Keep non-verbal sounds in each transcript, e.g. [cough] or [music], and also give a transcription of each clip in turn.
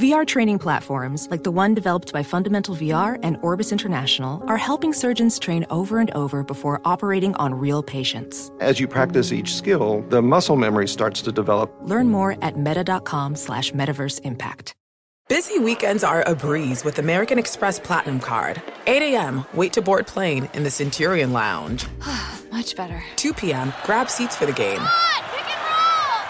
VR training platforms, like the one developed by Fundamental VR and Orbis International, are helping surgeons train over and over before operating on real patients. As you practice each skill, the muscle memory starts to develop. Learn more at meta.com slash metaverse impact. Busy weekends are a breeze with American Express Platinum Card. 8 a.m., wait to board plane in the Centurion Lounge. [sighs] Much better. 2 p.m., grab seats for the game.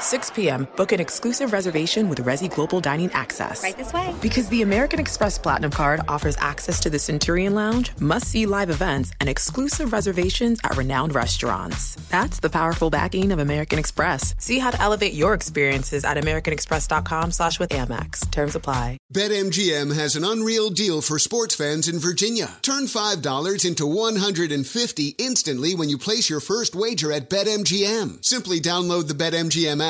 6 p.m., book an exclusive reservation with Resy Global Dining Access. Right this way. Because the American Express Platinum Card offers access to the Centurion Lounge, must see live events, and exclusive reservations at renowned restaurants. That's the powerful backing of American Express. See how to elevate your experiences at AmericanExpress.com slash with Amex. Terms apply. BetMGM has an unreal deal for sports fans in Virginia. Turn $5 into 150 instantly when you place your first wager at BetMGM. Simply download the BetMGM app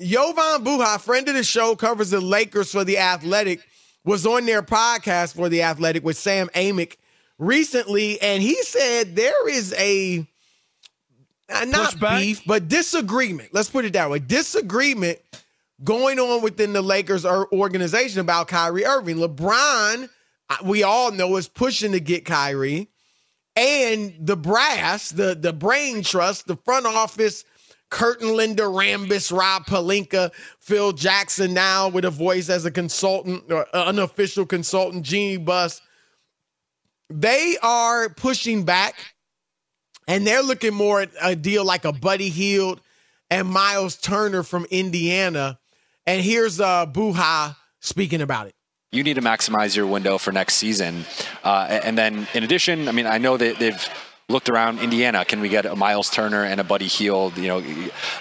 Jovan Buha, friend of the show, covers the Lakers for The Athletic, was on their podcast for The Athletic with Sam Amick recently, and he said there is a uh, not Pushback? beef, but disagreement. Let's put it that way. Disagreement going on within the Lakers organization about Kyrie Irving. LeBron, uh, we all know, is pushing to get Kyrie. And the brass, the, the brain trust, the front office, Kurt and Linda Rambis, Rob Pelinka, Phil Jackson now with a voice as a consultant or unofficial consultant, Jeanie Buss. They are pushing back and they're looking more at a deal like a Buddy Hield and Myles Turner from Indiana. And here's uh Buha speaking about it. you need to maximize your window for next season. Uh, and then, in addition, I mean, I know that they've looked around Indiana. Can we get a Myles Turner and a Buddy Hield? You know,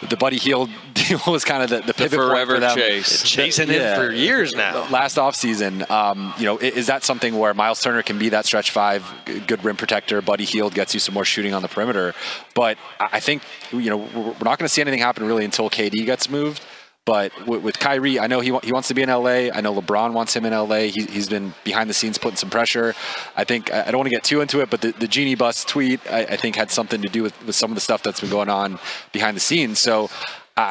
the Buddy Hield [laughs] deal was kind of the, the pivot point forever for them. chase. Chasing him for years now. Last offseason, um, you know, is that something where Myles Turner can be that stretch five, good rim protector? Buddy Hield gets you some more shooting on the perimeter. But I I think, you know, we're we're not going to see anything happen really until KD gets moved. But with, with Kyrie, I know he, he wants to be in LA. I know LeBron wants him in LA. He, he's been behind the scenes putting some pressure. I think I don't want to get too into it, but the, the Jeanie Buss tweet I, I think had something to do with, with some of the stuff that's been going on behind the scenes. So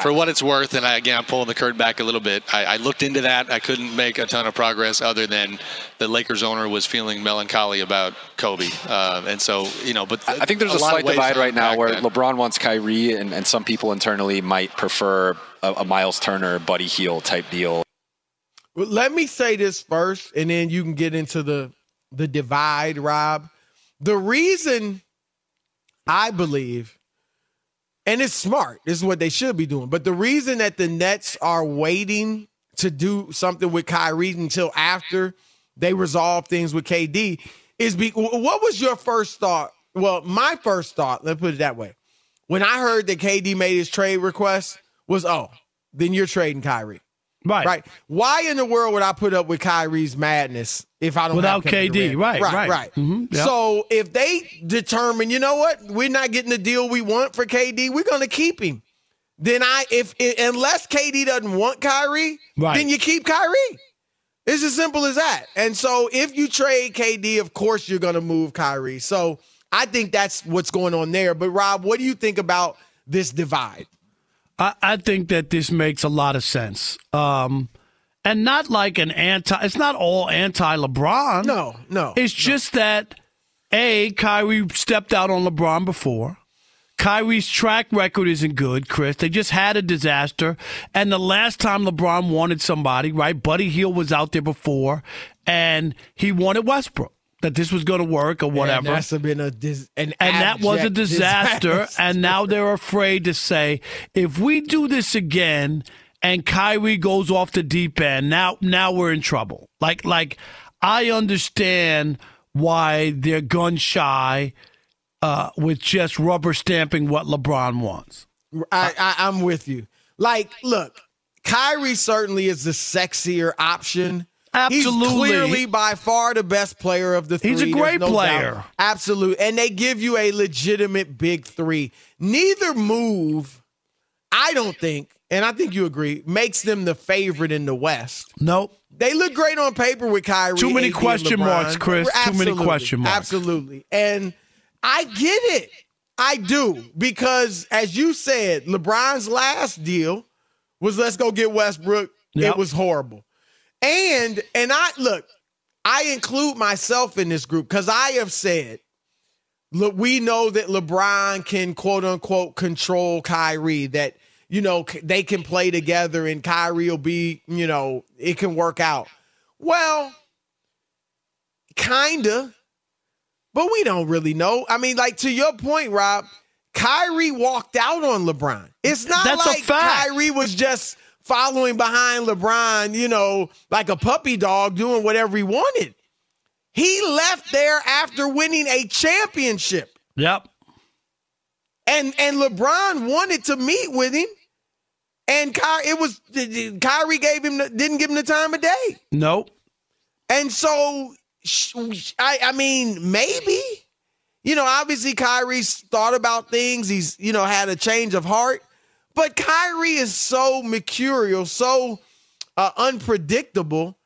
for what it's worth, and I, again, I'm pulling the curtain back a little bit. I, I, looked into that. I couldn't make a ton of progress other than the Lakers owner was feeling melancholy about Kobe, uh, and so you know. But I think there's a, a slight divide right now where. LeBron wants Kyrie, and, and, some people internally might prefer a, a Myles Turner, Buddy Hield type deal. Well, let me say this first, and then you can get into the the divide, Rob. The reason I believe and it's smart. This is what they should be doing. But the reason that the Nets are waiting to do something with Kyrie until after they resolve things with KD is be what was your first thought? Well, my first thought, let's put it that way. When I heard that KD made his trade request was, oh, then you're trading Kyrie. Right. Right. Why in the world would I put up with Kyrie's madness if I don't without KD? Right. Right. Right. right. Mm-hmm. Yep. So if they determine, you know what, we're not getting the deal we want for KD, we're going to keep him. Then I, if, unless KD doesn't want Kyrie, right. then you keep Kyrie. It's as simple as that. And so if you trade KD, of course you're going to move Kyrie. So I think that's what's going on there. But Rob, what do you think about this divide? I, I think that this makes a lot of sense. Um, and not like an anti, it's not all anti LeBron. No, no. It's no. just that, A, Kyrie stepped out on LeBron before. Kyrie's track record isn't good, Chris. They just had a disaster. And the last time LeBron wanted somebody, right? Buddy Hield was out there before, and he wanted Westbrook that this was going to work or whatever. And that's been a dis- an and that was a disaster. disaster. and now they're afraid to say if we do this again and Kyrie goes off the deep end, now now we're in trouble. Like like I understand why they're gun shy uh, with just rubber stamping what LeBron wants. I, I I'm with you. Like, look, Kyrie certainly is the sexier option Absolutely. He's clearly by far the best player of the three. He's a great no player. Doubt. Absolutely. And they give you a legitimate big three. Neither move, I don't think, and I think you agree, makes them the favorite in the West. Nope. They look great on paper with Kyrie. Too many AD question marks, Chris. Absolutely. Too many question marks. Absolutely. And I get it. I do. Because as you said, LeBron's last deal was let's go get Westbrook. Yep. It was horrible. And and I look, I include myself in this group because I have said, look, we know that LeBron can quote unquote control Kyrie, that you know they can play together and Kyrie will be, you know, it can work out. Well, kinda, but we don't really know. I mean, like to your point, Rob, Kyrie walked out on LeBron. It's not That's like Kyrie was just following behind LeBron, you know, like a puppy dog doing whatever he wanted. He left there after winning a championship. Yep. And and LeBron wanted to meet with him. And Ky- it was Kyrie gave him the, didn't give him the time of day. Nope. And so I I mean maybe you know obviously Kyrie's thought about things. He's you know had a change of heart. But Kyrie is so mercurial, so uh, unpredictable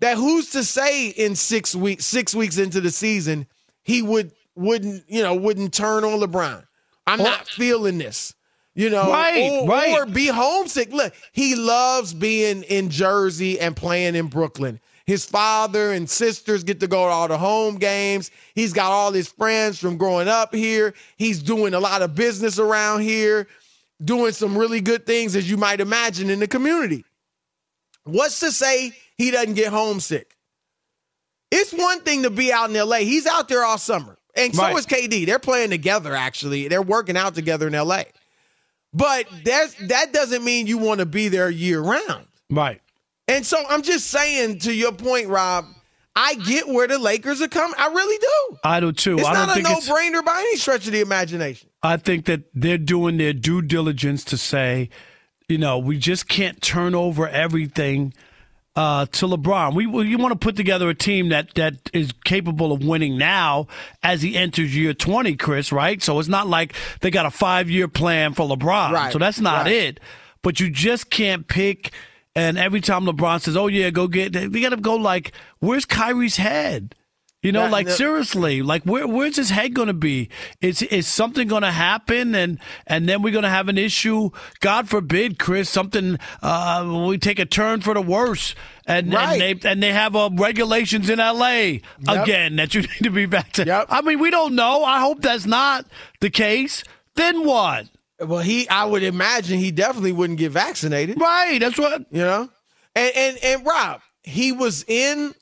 that who's to say in six weeks, six weeks into the season, he would wouldn't you know wouldn't turn on LeBron. I'm not feeling this. You know, right, or, right. or be homesick. Look, he loves being in Jersey and playing in Brooklyn. His father and sisters get to go to all the home games. He's got all his friends from growing up here. He's doing a lot of business around here doing some really good things, as you might imagine, in the community. What's to say he doesn't get homesick? It's one thing to be out in LA. He's out there all summer. And so right. is KD. They're playing together, actually. They're working out together in LA. But that's, that doesn't mean you want to be there year round. Right. And so I'm just saying, to your point, Rob, I get where the Lakers are coming. I really do. I do too. It's I not a no brainer by any stretch of the imagination. I think that they're doing their due diligence to say, you know, we just can't turn over everything uh, to LeBron. We, we you want to put together a team that that is capable of winning now as he enters year twenty, Chris. Right? So it's not like they got a five year plan for LeBron. Right. So that's not right. it. But you just can't pick. And every time LeBron says, "Oh yeah, go get," they got to go like, "Where's Kyrie's head?" You know, That- like that- seriously, like where where's his head going to be? Is is something going to happen, and and then we're going to have an issue? God forbid, Chris, something uh, we take a turn for the worse, and Right. and they and they have uh, regulations in L.A. again that you [laughs] need to be back vaccinated. I mean, we don't know. I hope that's not the case. Then what? Well, he, I would imagine he definitely wouldn't get vaccinated. Right. That's what you know. And and and Rob, he was in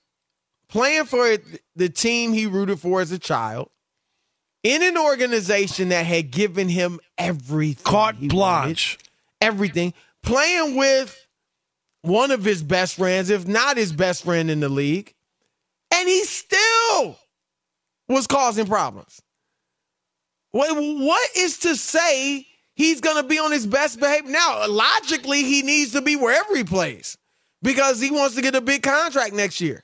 playing for the team he rooted for as a child, in an organization that had given him everything, carte blanche, everything. Playing with one of his best friends, if not his best friend in the league, and he still was causing problems. What, what is to say he's going to be on his best behavior? Now, logically, he needs to be wherever he plays because he wants to get a big contract next year.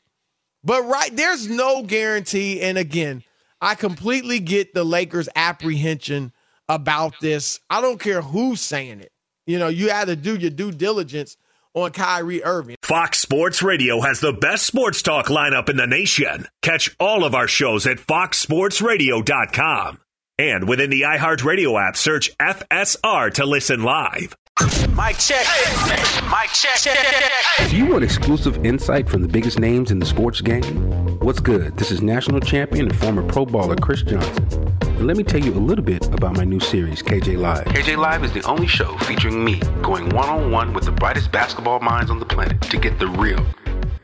But right, there's no guarantee. And again, I completely get the Lakers' apprehension about this. I don't care who's saying it. You know, you had to do your due diligence on Kyrie Irving. Fox Sports Radio has the best sports talk lineup in the nation. Catch all of our shows at foxsportsradio.com. And within the iHeartRadio app, search FSR to listen live. Mike check. Mike check. Do you want exclusive insight from the biggest names in the sports game? What's good? This is national champion and former Pro Bowler Chris Johnson. And let me tell you a little bit about my new series, KJ Live. KJ Live is the only show featuring me going one on one with the brightest basketball minds on the planet to get the real.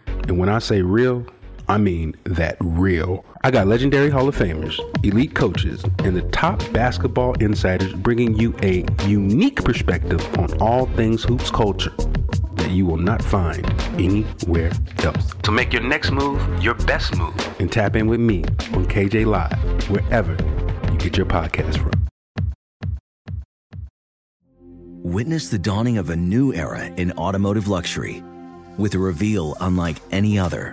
And when I say real, I mean that real. I got legendary Hall of Famers, elite coaches, and the top basketball insiders bringing you a unique perspective on all things hoops culture that you will not find anywhere else. So make your next move your best move and tap in with me on KJ Live, wherever you get your podcast from. Witness the dawning of a new era in automotive luxury with a reveal unlike any other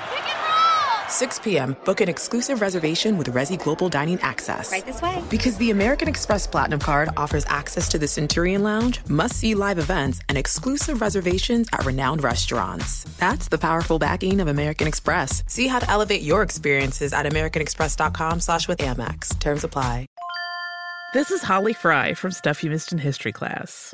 6 p.m., book an exclusive reservation with Resy Global Dining Access. Right this way. Because the American Express Platinum Card offers access to the Centurion Lounge, must see live events, and exclusive reservations at renowned restaurants. That's the powerful backing of American Express. See how to elevate your experiences at AmericanExpress.com slash with Amex. Terms apply. This is Holly Fry from Stuff You Missed in History class.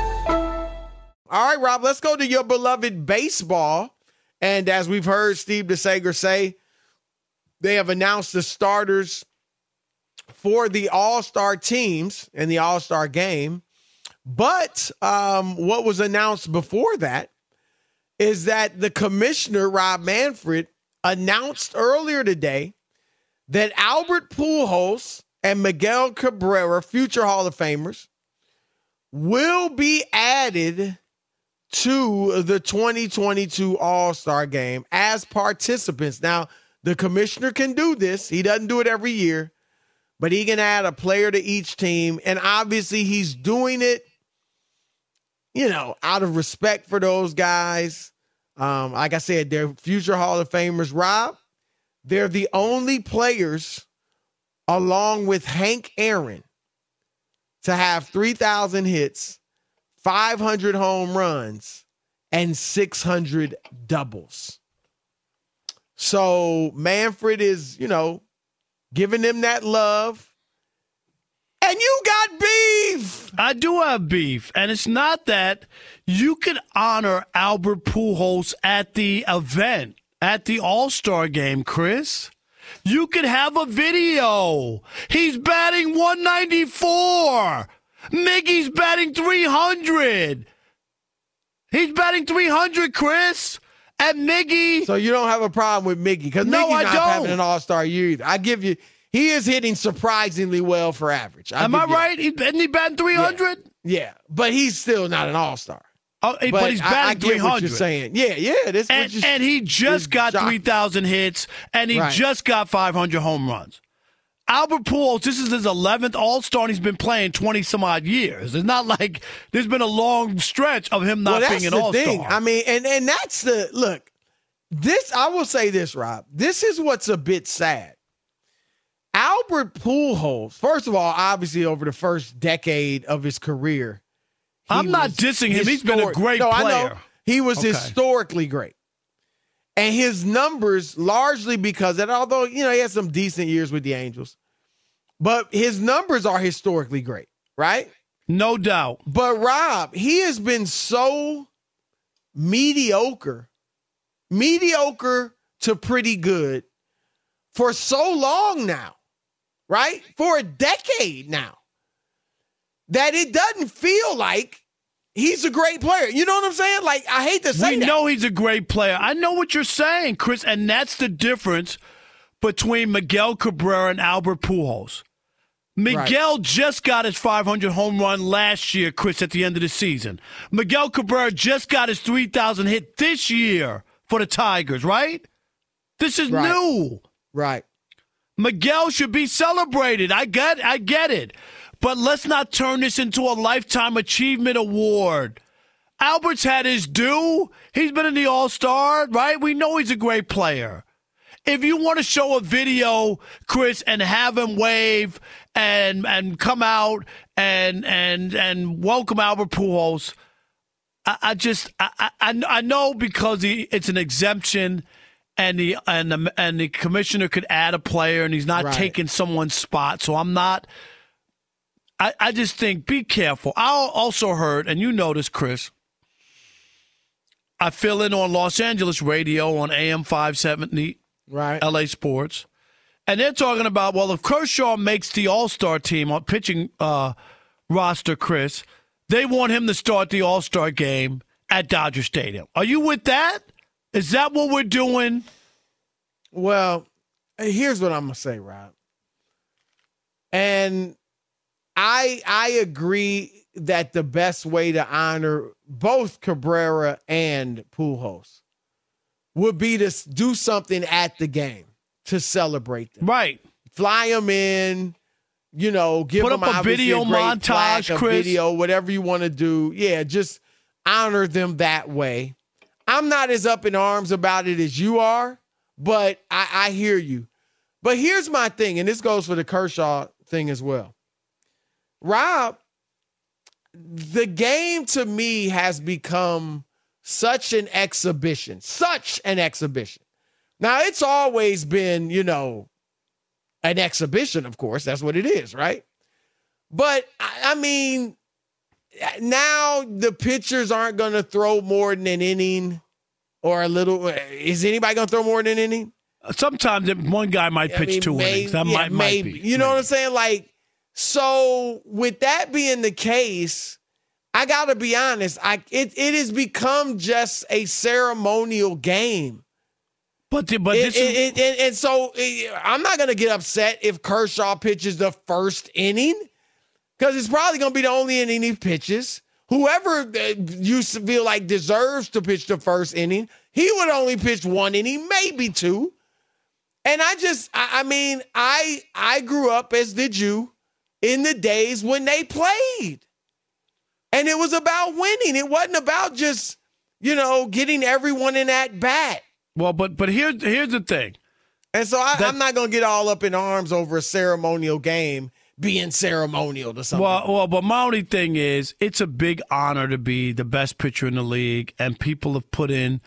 All right, Rob, let's go to your beloved baseball. And as we've heard Steve DeSager say, they have announced the starters for the All Star teams in the All Star game. But um, what was announced before that is that the commissioner, Rob Manfred, announced earlier today that Albert Pujols and Miguel Cabrera, future Hall of Famers, will be added to the 2022 All Star game as participants. Now, the commissioner can do this. He doesn't do it every year, but he can add a player to each team. And obviously, he's doing it, you know, out of respect for those guys. Um, like I said, they're future Hall of Famers. Rob, they're the only players, along with Hank Aaron, to have 3,000 hits, 500 home runs, and 600 doubles. So Manfred is, you know, giving them that love. And you got beef. I do have beef. And it's not that you could honor Albert Pujols at the event, at the All Star game, Chris. You could have a video. He's batting 194. Miggy's batting 300. He's batting 300, Chris. At Miggy. So you don't have a problem with Miggy because no, Miggy's I not don't. having an All Star year either. I give you, he is hitting surprisingly well for average. I'll Am I you right? He, isn't he batting 300? Yeah. yeah, but he's still not an All Star. Oh, but, he's batting I, I get 300. what you're saying. Yeah, yeah. This and, and he just got 3,000 hits, and he Right. just got 500 home runs. Albert Pujols, this is his 11th All Star, and he's been playing 20 some odd years. It's not like there's been a long stretch of him not well, being an All thing. Star. I mean, and and that's the look. This I will say this, Rob. This is what's a bit sad. Albert Pujols, first of all, obviously over the first decade of his career, I'm not dissing him. He's been a great no, player. He was Okay. historically great. And his numbers largely because that although, you know, he had some decent years with the Angels, but his numbers are historically great, right? No doubt. But Rob, he has been so mediocre, mediocre to pretty good for so long now, right? For a decade now, that it doesn't feel like he's a great player. You know what I'm saying? Like, I hate to say we that. know he's a great player. I know what you're saying, Chris, and that's the difference between Miguel Cabrera and Albert Pujols. Miguel just got his 500 home run last year, Chris, at the end of the season. Miguel Cabrera just got his 3,000 hit this year for the Tigers, right? This is Right. new. Right. Miguel should be celebrated. I get I get it. But let's not turn this into a lifetime achievement award. Albert's had his due. He's been in the All-Star, right? We know he's a great player. If you want to show a video, Chris, and have him wave and and come out and and and welcome Albert Pujols, I, I just I, I I know because he, it's an exemption, and the and the and the commissioner could add a player, and he's not Right. taking someone's spot. So I'm not. I, I just think be careful. I also heard, and you know this, Chris. I fill in on Los Angeles radio on AM 570, right? LA Sports. And they're talking about, well, if Kershaw makes the All Star team on pitching uh, roster, Chris, they want him to start the All Star game at Dodger Stadium. Are you with that? Is that what we're doing? Well, here's what I'm gonna say, Rob. And I I agree that the best way to honor both Cabrera and Pujols would be to do something at the game to celebrate them. Right. Fly them in, you know, give Put them up a video great montage, plaque, a Chris. video, whatever you want to do. Yeah, just honor them that way. I'm not as up in arms about it as you are, but I, I hear you. But here's my thing, and this goes for the Kershaw thing as well. Rob, the game to me has become such an exhibition, such an exhibition. Now, it's always been, you know, an exhibition, of course. That's what it is, right? But I I mean, now the pitchers aren't going to throw more than an inning or a little. Eh, is anybody going to throw more than an inning? Sometimes one guy might I pitch mean, two may- innings. That yeah, might, might maybe. be. You know what I'm saying? Like, so with that being the case, I gotta be honest. I it it has become just a ceremonial game. But the, but It- this is, it- it- and, so eh, I'm not gonna get upset if Kershaw pitches the first inning because it's probably gonna be the only inning he pitches. Whoever uh, you feel like deserves to pitch the first inning, he would only pitch one inning, maybe two. And I just, I, I mean, I I grew up as did you in the days when they played, and it was about winning. It wasn't about just you know getting everyone in that bat. Well, but but here's here's the thing. And so I, I'm not gonna get all up in arms over a ceremonial game being ceremonial to something. Well, well, but my only thing is, it's a big honor to be the best pitcher in the league, and people have put in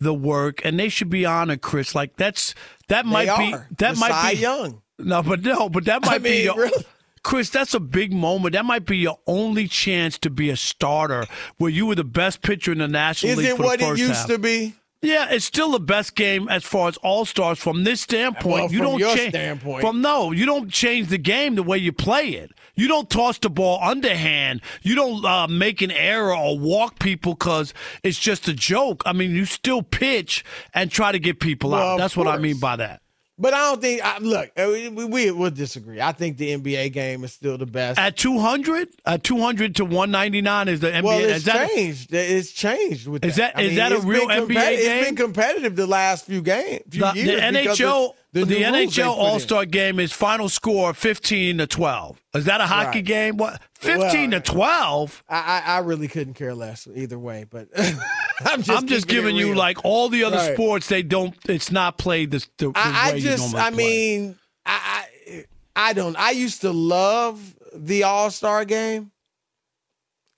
the work, and they should be honored, Chris. Like that's that They might be that might be Young. No, but no, but that [laughs] I might be your. really? Chris, that's a big moment. That might be your only chance to be a starter, where you were the best pitcher in the National Is League it for what the it used half. to be? Yeah, it's still the best game as far as all stars from this standpoint. Well, you don't your change standpoint. from no, you don't change the game the way you play it. You don't toss the ball underhand. You don't uh, make an error or walk people because it's just a joke. I mean, you still pitch and try to get people Well, out. That's what I mean by that. But I don't think. I, look, uh, we, we will disagree. I think the NBA game is still the best. At two hundred, at two hundred to one ninety nine is the NBA. well, it's is that changed. It's changed with Is that. that- is that a real NBA game? It's been competitive the last few games, few the, the NHL the, the, new rules they NHL. All Star Game is final score fifteen to twelve. Is that a hockey Right. game? What fifteen Well, to twelve? I I really couldn't care less either way, but [laughs] I'm just I'm just giving you like all the other Right. sports. They don't. It's not played the, the, I, way I just, I play. mean, I, I, I don't. I used to love the All Star game.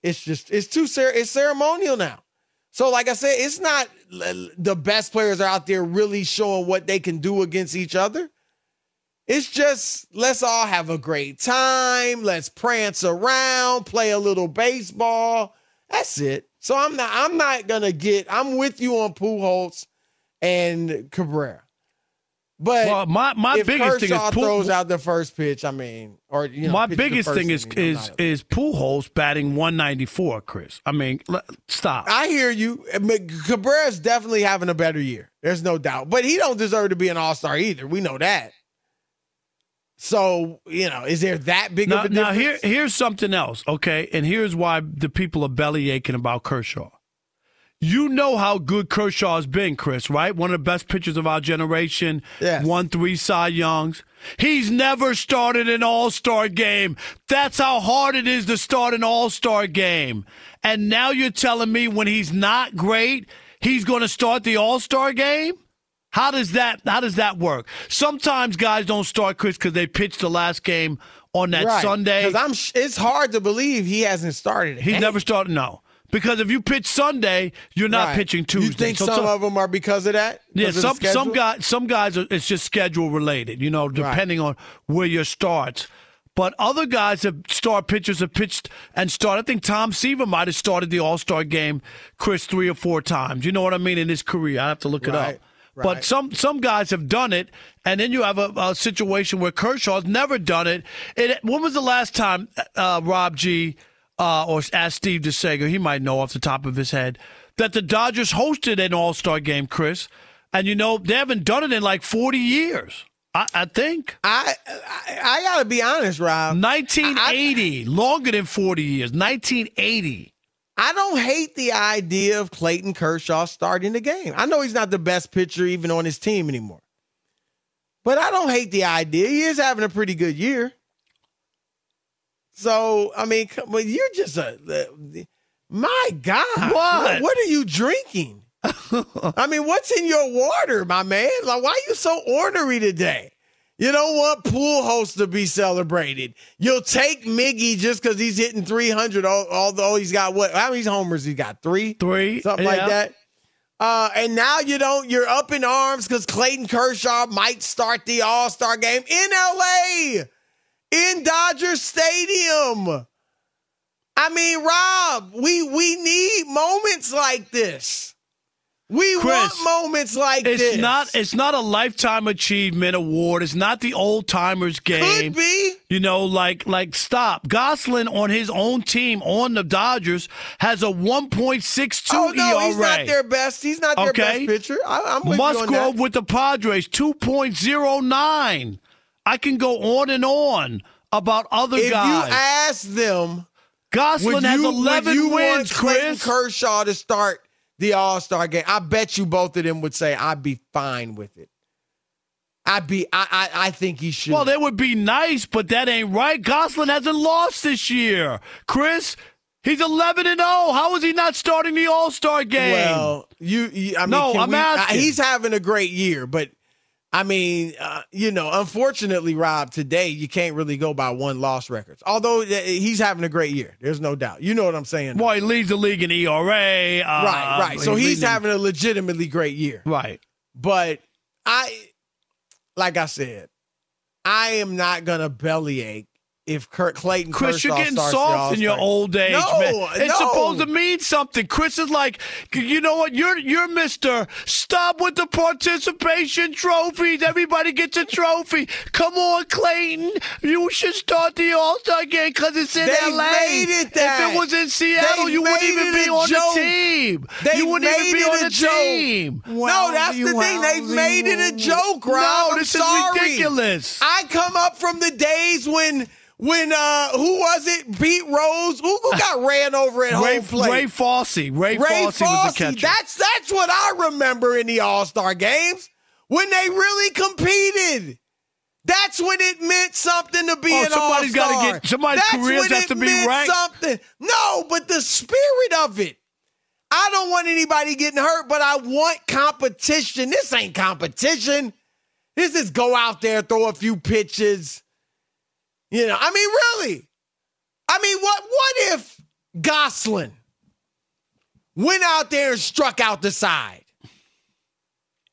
It's just, it's too cer- it's ceremonial now. So, like I said, it's not the best players are out there really showing what they can do against each other. It's just let's all have a great time. Let's prance around, play a little baseball. That's it. So I'm not. I'm not gonna get. I'm with you on Pujols and Cabrera. But Well, my- my if biggest thing is Kershaw Pu- throws out the first pitch, I mean, or you know, my biggest thing is is is Pujols batting 194. Chris, I mean, let, stop. I hear you. Cabrera's definitely having a better year. There's no doubt. But he don't deserve to be an All Star either. We know that. So you know, is there that big now, of a difference? now here here's something else, okay? And here's why the people are belly aching about Kershaw. You know how good Kershaw has been, Chris, right? One of the best pitchers of our generation. Yes. Won three Cy Youngs. He's never started an All Star game. That's how hard it is to start an All Star game. And now you're telling me when he's not great, he's going to start the All Star game? How does that how does that work? Sometimes guys don't start Chris because they pitched the last game on that Right. Sunday. 'Cause I'm. sh- It's hard to believe he hasn't started. He's never started. No, Because if you pitch Sunday, you're not Right. pitching Tuesday. You think So some some- of them are because of that? yeah, Because some some guys some guys are, it's just schedule related, you know, depending on where your starts. But other guys have star pitchers have pitched and started. I think Tom Seaver might have started the All Star game, Chris, three or four times. You know what I mean in his career. I have to look it Right. But some some guys have done it, and then you have a, a situation where Kershaw's never done it. it. When was the last time uh, Rob G uh, or ask Steve DeSager? He might know off the top of his head that the Dodgers hosted an All Star game, Chris. And you know they haven't done it in like forty years. I, I think. I, I I gotta be honest, Rob. 1980, longer than forty years. 1980. I don't hate the idea of Clayton Kershaw starting the game. I know he's not the best pitcher even on his team anymore. But I don't hate the idea. He is having a pretty good year. So, I mean, come- well, you're just a my God. What? What are you drinking? [laughs] I mean, what's in your water, my man? Like, why are you so ornery today? You don't want Pujols to be celebrated. You'll take Miggy just because he's hitting 300, al- although he's got what? How many homers he got? Three? Three. Something yeah. like that. Uh, and now you don't, you're up in arms because Clayton Kershaw might start the All Star game in LA, in Dodger Stadium. I mean, Rob, we we need moments like this. We Chris, want moments like It's this. not. It's not a lifetime achievement award. It's not the old timers game. Could be. You know, like like stop. Gonsolin on his own team on the Dodgers has a 1.62 Oh no, ERA. he's not their best. He's not their Okay. best pitcher. I, I'm with you Musgrove with the Padres 2.09. I can go on and on about other If guys. you ask them, Gonsolin would has you, 11 would you wins, want Chris. Kershaw to start the All Star game. I bet you both of them would say I'd be fine with it. I'd be. I. I, I think he should. Well, that would be nice, but that ain't right. Gonsolin hasn't lost this year. Chris, he's 11 and 0. How is he not starting the All Star game? Well, you. you I mean, No, I'm we- asking. he's having a great year, but I mean, uh, you know, unfortunately, Rob, today you can't really go by one loss records. Although uh, he's having a great year, there's no doubt. You know what I'm saying? Well, he leads the league in ERA. Uh, right, right. So he's leading- having a legitimately great year. Right. But I, like I said, I am not gonna bellyache if Kurt Clayton. Chris, you're getting soft in your old age, No, man. It's no. supposed to mean something. Chris is like, you know what? You're you're Mister. Stop with the participation trophies. Everybody gets a trophy. Come on, Clayton. You should start the All Star game because it's in They've L.A. made it that. If it was in Seattle, They've you wouldn't even be on joke. the team. They've you wouldn't even made be it on a the joke. team. no, that's the thing. They've made it a joke, Rob. No, I'm this is sorry. ridiculous. I come up from the days when when uh who was it? Pete Rose. Who, who got [laughs] ran over at Ray, home plate? Ray Fosse. Ray, Ray Fosse, was the catcher. That's that's what I remember in the All Star games when they really competed. That's when it meant something to be Oh, an All-Star. Somebody's gotta get- somebody's That's careers have to be meant ranked. Something. No, but the spirit of it. I don't want anybody getting hurt, but I want competition. This ain't competition. This is go out there, throw a few pitches. You know, I mean, really. I mean, what what if Gonsolin went out there and struck out the side?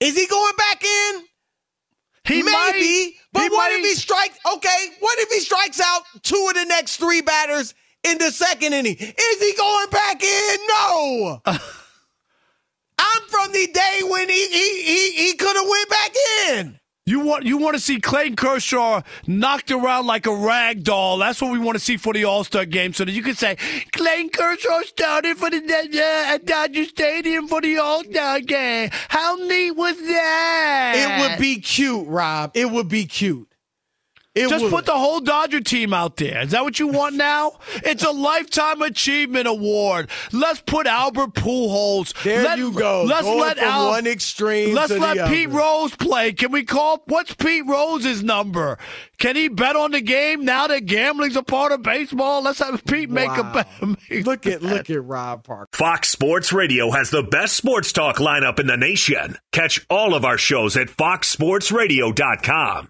Is he going back in? He Maybe, might. but He what if he strikes? Okay, what if he strikes out two of the next three batters in the second inning? Is he going back in? No. [laughs] I'm from the day when he he he, he could have went back in. You want you want to see Clayton Kershaw knocked around like a rag doll. That's what we want to see for the All Star game, so that you can say Clayton Kershaw started for the uh, at Dodger Stadium for the All Star game. How neat was that? It would be cute, Rob. It would be cute. It Just would. put the whole Dodger team out there. Is that what you want now? it's a lifetime achievement award. Let's put Albert Pujols. There let, you go. Let's Going let from Al- one extreme Let's to let the Pete other. Rose play. Can we call? What's Pete Rose's number? Can he bet on the game now that gambling's a part of baseball? Let's have Pete make a bet. [laughs] look at look at Rob Parker. Fox Sports Radio has the best sports talk lineup in the nation. Catch all of our shows at foxsportsradio.com.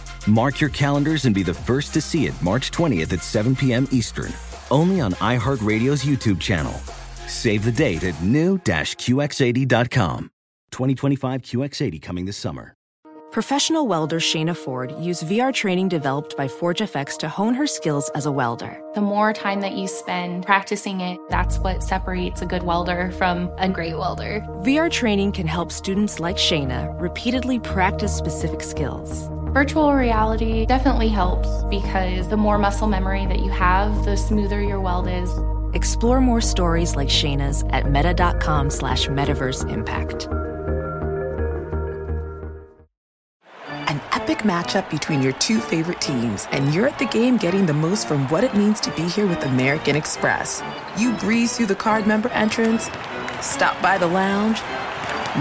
Mark your calendars and be the first to see it March 20th at 7 p.m. Eastern, only on iHeartRadio's YouTube channel. Save the date at new-QX80.com. 2025 QX80 coming this summer. Professional welder Shayna Ford used VR training developed by ForgeFX to hone her skills as a welder. The more time that you spend practicing it, that's what separates a good welder from a great welder. VR training can help students like Shayna repeatedly practice specific skills. Virtual reality definitely helps because the more muscle memory that you have, the smoother your weld is. Explore more stories like Shayna's at meta.com slash metaverse impact. An epic matchup between your two favorite teams, and you're at the game getting the most from what it means to be here with American Express. You breeze through the card member entrance, stop by the lounge.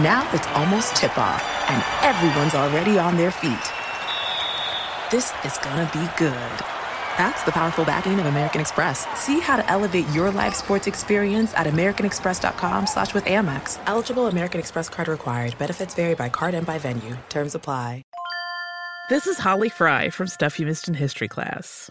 Now it's almost tip off, and everyone's already on their feet. This is gonna be good. That's the powerful backing of American Express. See how to elevate your live sports experience at americanexpress.com slash with Amex. Eligible American Express card required. Benefits vary by card and by venue. Terms apply. This is Holly Fry from Stuff You Missed in History class.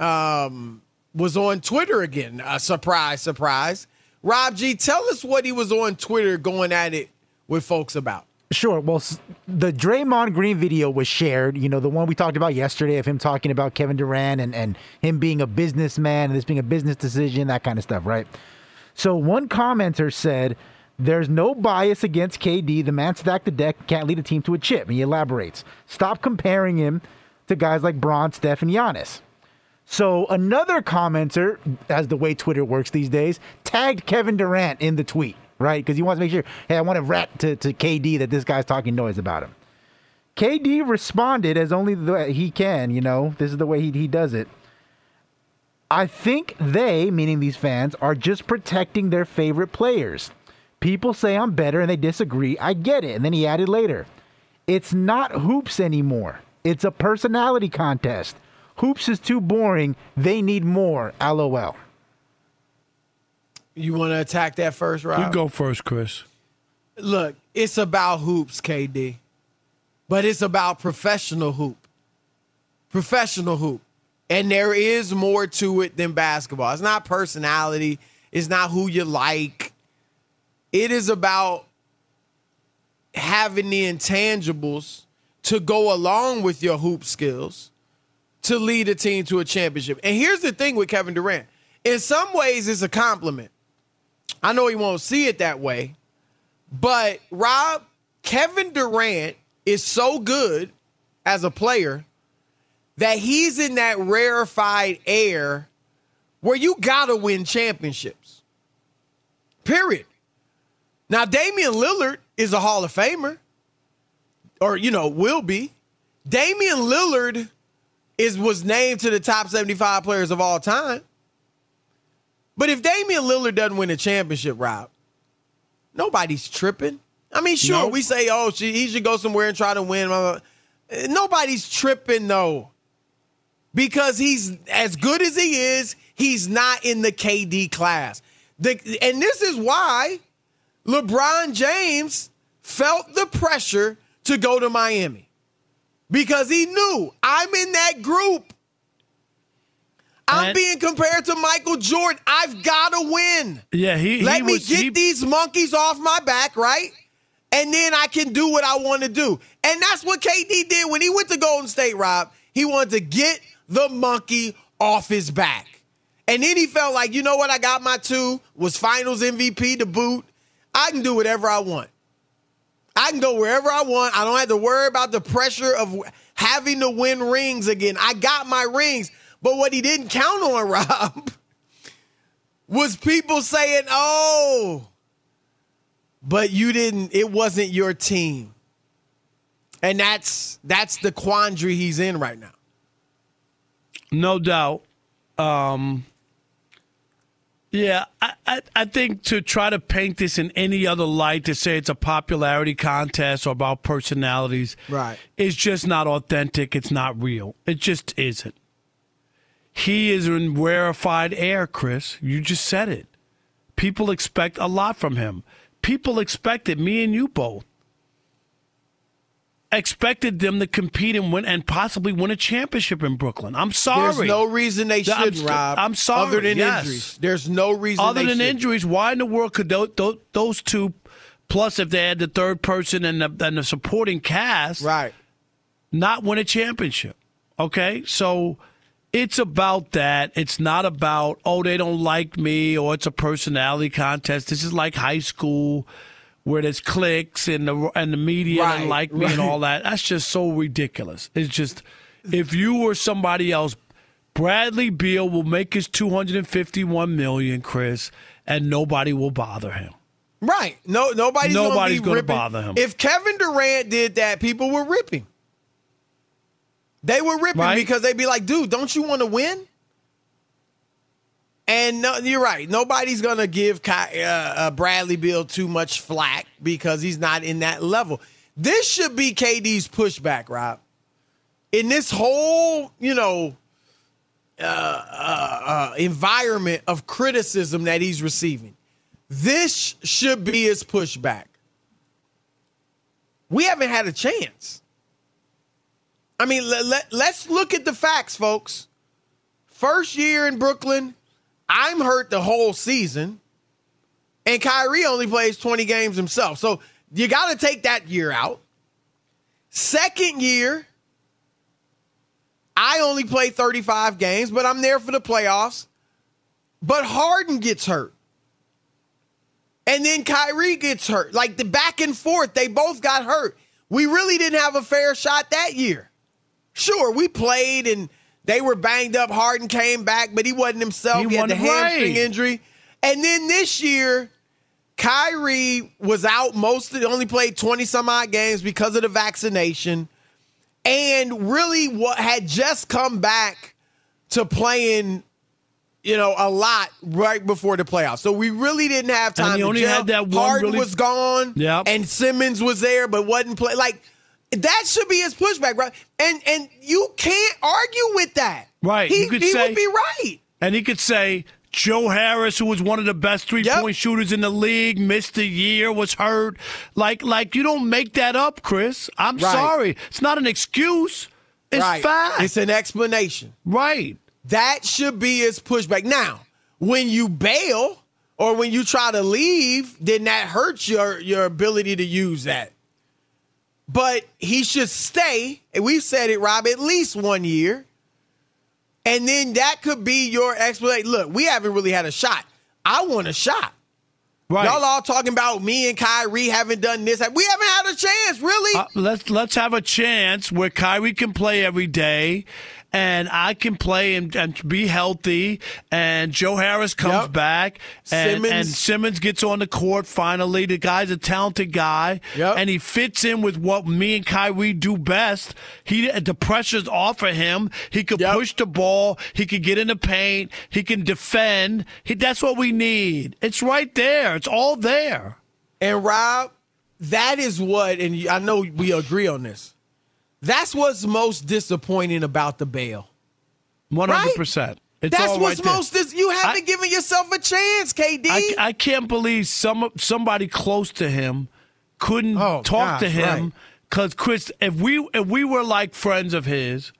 um, was on Twitter again. Uh, surprise, surprise. Rob G, tell us what he was on Twitter going at it with folks about. Sure. Well, the Draymond Green video was shared. You know, the one we talked about yesterday of him talking about Kevin Durant and, and him being a businessman and this being a business decision, that kind of stuff, right? So one commenter said, There's no bias against KD. The man stacked the deck, can't lead a team to a chip. And he elaborates. Stop comparing him to guys like Bron, Steph, and Giannis. So another commenter, as the way Twitter works these days, tagged Kevin Durant in the tweet, right? Because he wants to make sure, hey, I want to rat to, to KD that this guy's talking noise about him. KD responded as only the, he can, you know, this is the way he, he does it. I think they, meaning these fans, are just protecting their favorite players. People say I'm better and they disagree. I get it. And then he added later, It's not hoops anymore. It's a personality contest. Hoops is too boring. They need more. LOL. You want to attack that first, Rob? You go first, Chris. Look, it's about hoops, KD, but it's about professional hoop. Professional hoop. And there is more to it than basketball. It's not personality, it's not who you like. It is about having the intangibles to go along with your hoop skills to lead a team to a championship. And here's the thing with Kevin Durant in some ways, it's a compliment. I know he won't see it that way, but Rob, Kevin Durant is so good as a player that he's in that rarefied air where you gotta win championships. Period. Now, Damian Lillard is a Hall of Famer, or you know, will be. Damian Lillard is was named to the top 75 players of all time. But if Damian Lillard doesn't win a championship, Rob, nobody's tripping. I mean, sure, Nope. we say, oh, she- he should go somewhere and try to win. blah. Eh, nobody's tripping, though. Because he's as good as he is, he's not in the KD class. The, and this is why LeBron James felt the pressure to go to Miami. Because he knew I'm in that group. I'm being compared to Michael Jordan. I've got to win. Yeah, he. Let he me was, get he- these monkeys off my back, right? And then I can do what I want to do. And that's what KD did when he went to Golden State, Rob. He wanted to get the monkey off his back. And then he felt like, you know what? I got my two, was finals MVP to boot. I can do whatever I want. I can go wherever I want. I don't have to worry about the pressure of having to win rings again. I got my rings. But what he didn't count on, [laughs] Rob, was people saying, oh, but you didn't, it wasn't your team. And that's that's the quandary he's in right now. No doubt. Um, yeah, I, I, I think to try to paint this in any other light, to say it's a popularity contest or about personalities, Right. is just not authentic. It's not real. It just isn't. He is in rarefied air, Chris. You just said it. People expect a lot from him. People expected me and you both expected them to compete and win and possibly win a championship in Brooklyn. I'm sorry. There's no reason they I'm shouldn't, st- Rob. I'm sorry. Other than yes. injuries. There's no reason Other than shouldn't. injuries, why in the world could those, those, those two, plus if they had the third person and the, and the supporting cast, right, not win a championship? Okay, so it's about that. It's not about oh they don't like me or it's a personality contest. This is like high school where there's clicks and the and the media Right, don't like me and all that. That's just so ridiculous. It's just if you were somebody else, Bradley Beal will make his 251 million, Chris, and nobody will bother him. Right. No, nobody's, Nobody's be ripping. bother him. If Kevin Durant did that, people were ripping. They were ripping Right. because they'd be like, dude, don't you want to win? And no, you're right. Nobody's gonna give Ky- uh, uh, Bradley Beal too much flack because he's not in that level. This should be KD's pushback, Rob. In this whole, you know, uh, uh, uh, environment of criticism that he's receiving, this should be his pushback. We haven't had a chance. I mean, let, let, let's look at the facts, folks. First year in Brooklyn, I'm hurt the whole season, and Kyrie only plays 20 games himself. So you got to take that year out. Second year, I only play 35 games, but I'm there for the playoffs. But Harden gets hurt. And then Kyrie gets hurt. Like the back and forth, they both got hurt. We really didn't have a fair shot that year. Sure, we played and they were banged up. Harden came back, but he wasn't himself. He He, had the hamstring injury. And then this year, Kyrie was out most of only played 20 some odd games because of the vaccination. And really what had just come back to playing, you know, a lot right before the playoffs. So we really didn't have And time he to only gel. had that one Harden really- was gone. Yep. And Simmons was there but wasn't play like That should be his pushback, right? And and you can't argue with that. Right. He, could he say, would be right. And he could say, Joe Harris, who was one of the best three point shooters in the league, missed a year, was hurt. Like, like you don't make that up, Chris. I'm Right. sorry. It's not an excuse. It's right. fact. It's an explanation. Right. That should be his pushback. Now, when you bail or when you try to leave, then that hurts your your ability to use that. But he should stay, and we've said it, Rob, at least one year. And then that could be your explanation. Look, we haven't really had a shot. I want a shot. Right. Y'all all talking about me and Kyrie haven't done this. We haven't had a chance, really. Uh, let's let's have a chance where Kyrie can play every day, and I can play and, and be healthy, and Joe Harris comes back, and Simmons. and Simmons gets on the court finally. The guy's a talented guy, and he fits in with what me and Kyrie do best. He the pressure's off of him. He could push the ball. He could get in the paint. He can defend. He, that's what we need. It's right there. It's all there. And Rob, that is what, and I know we agree on this. That's what's most disappointing about the bail. One hundred percent. It's That's what's right most. Dis- you haven't given yourself a chance, KD. I, I can't believe some somebody close to him couldn't oh, talk Oh, gosh, to him right. because Chris, if we if we were like friends of his,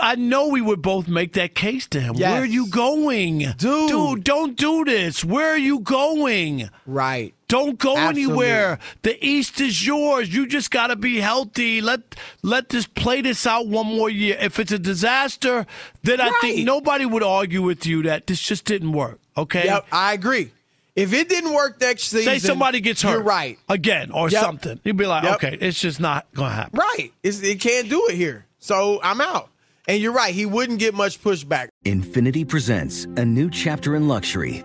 I know we would both make that case to him. Yes. Where are you going, Dude. Dude, don't do this. Where are you going? Right. Don't go Absolutely. anywhere. The East is yours. You just got to be healthy. Let let this play this out one more year. If it's a disaster, then I think nobody would argue with you that this just didn't work. Okay. Yep, I agree. If it didn't work next season, Say somebody gets hurt. You're right. Again or Yep. something. You'd be like, Yep. okay, it's just not going to happen. Right. It's, it can't do it here. So I'm out. And you're right. He wouldn't get much pushback. Infiniti presents a new chapter in luxury,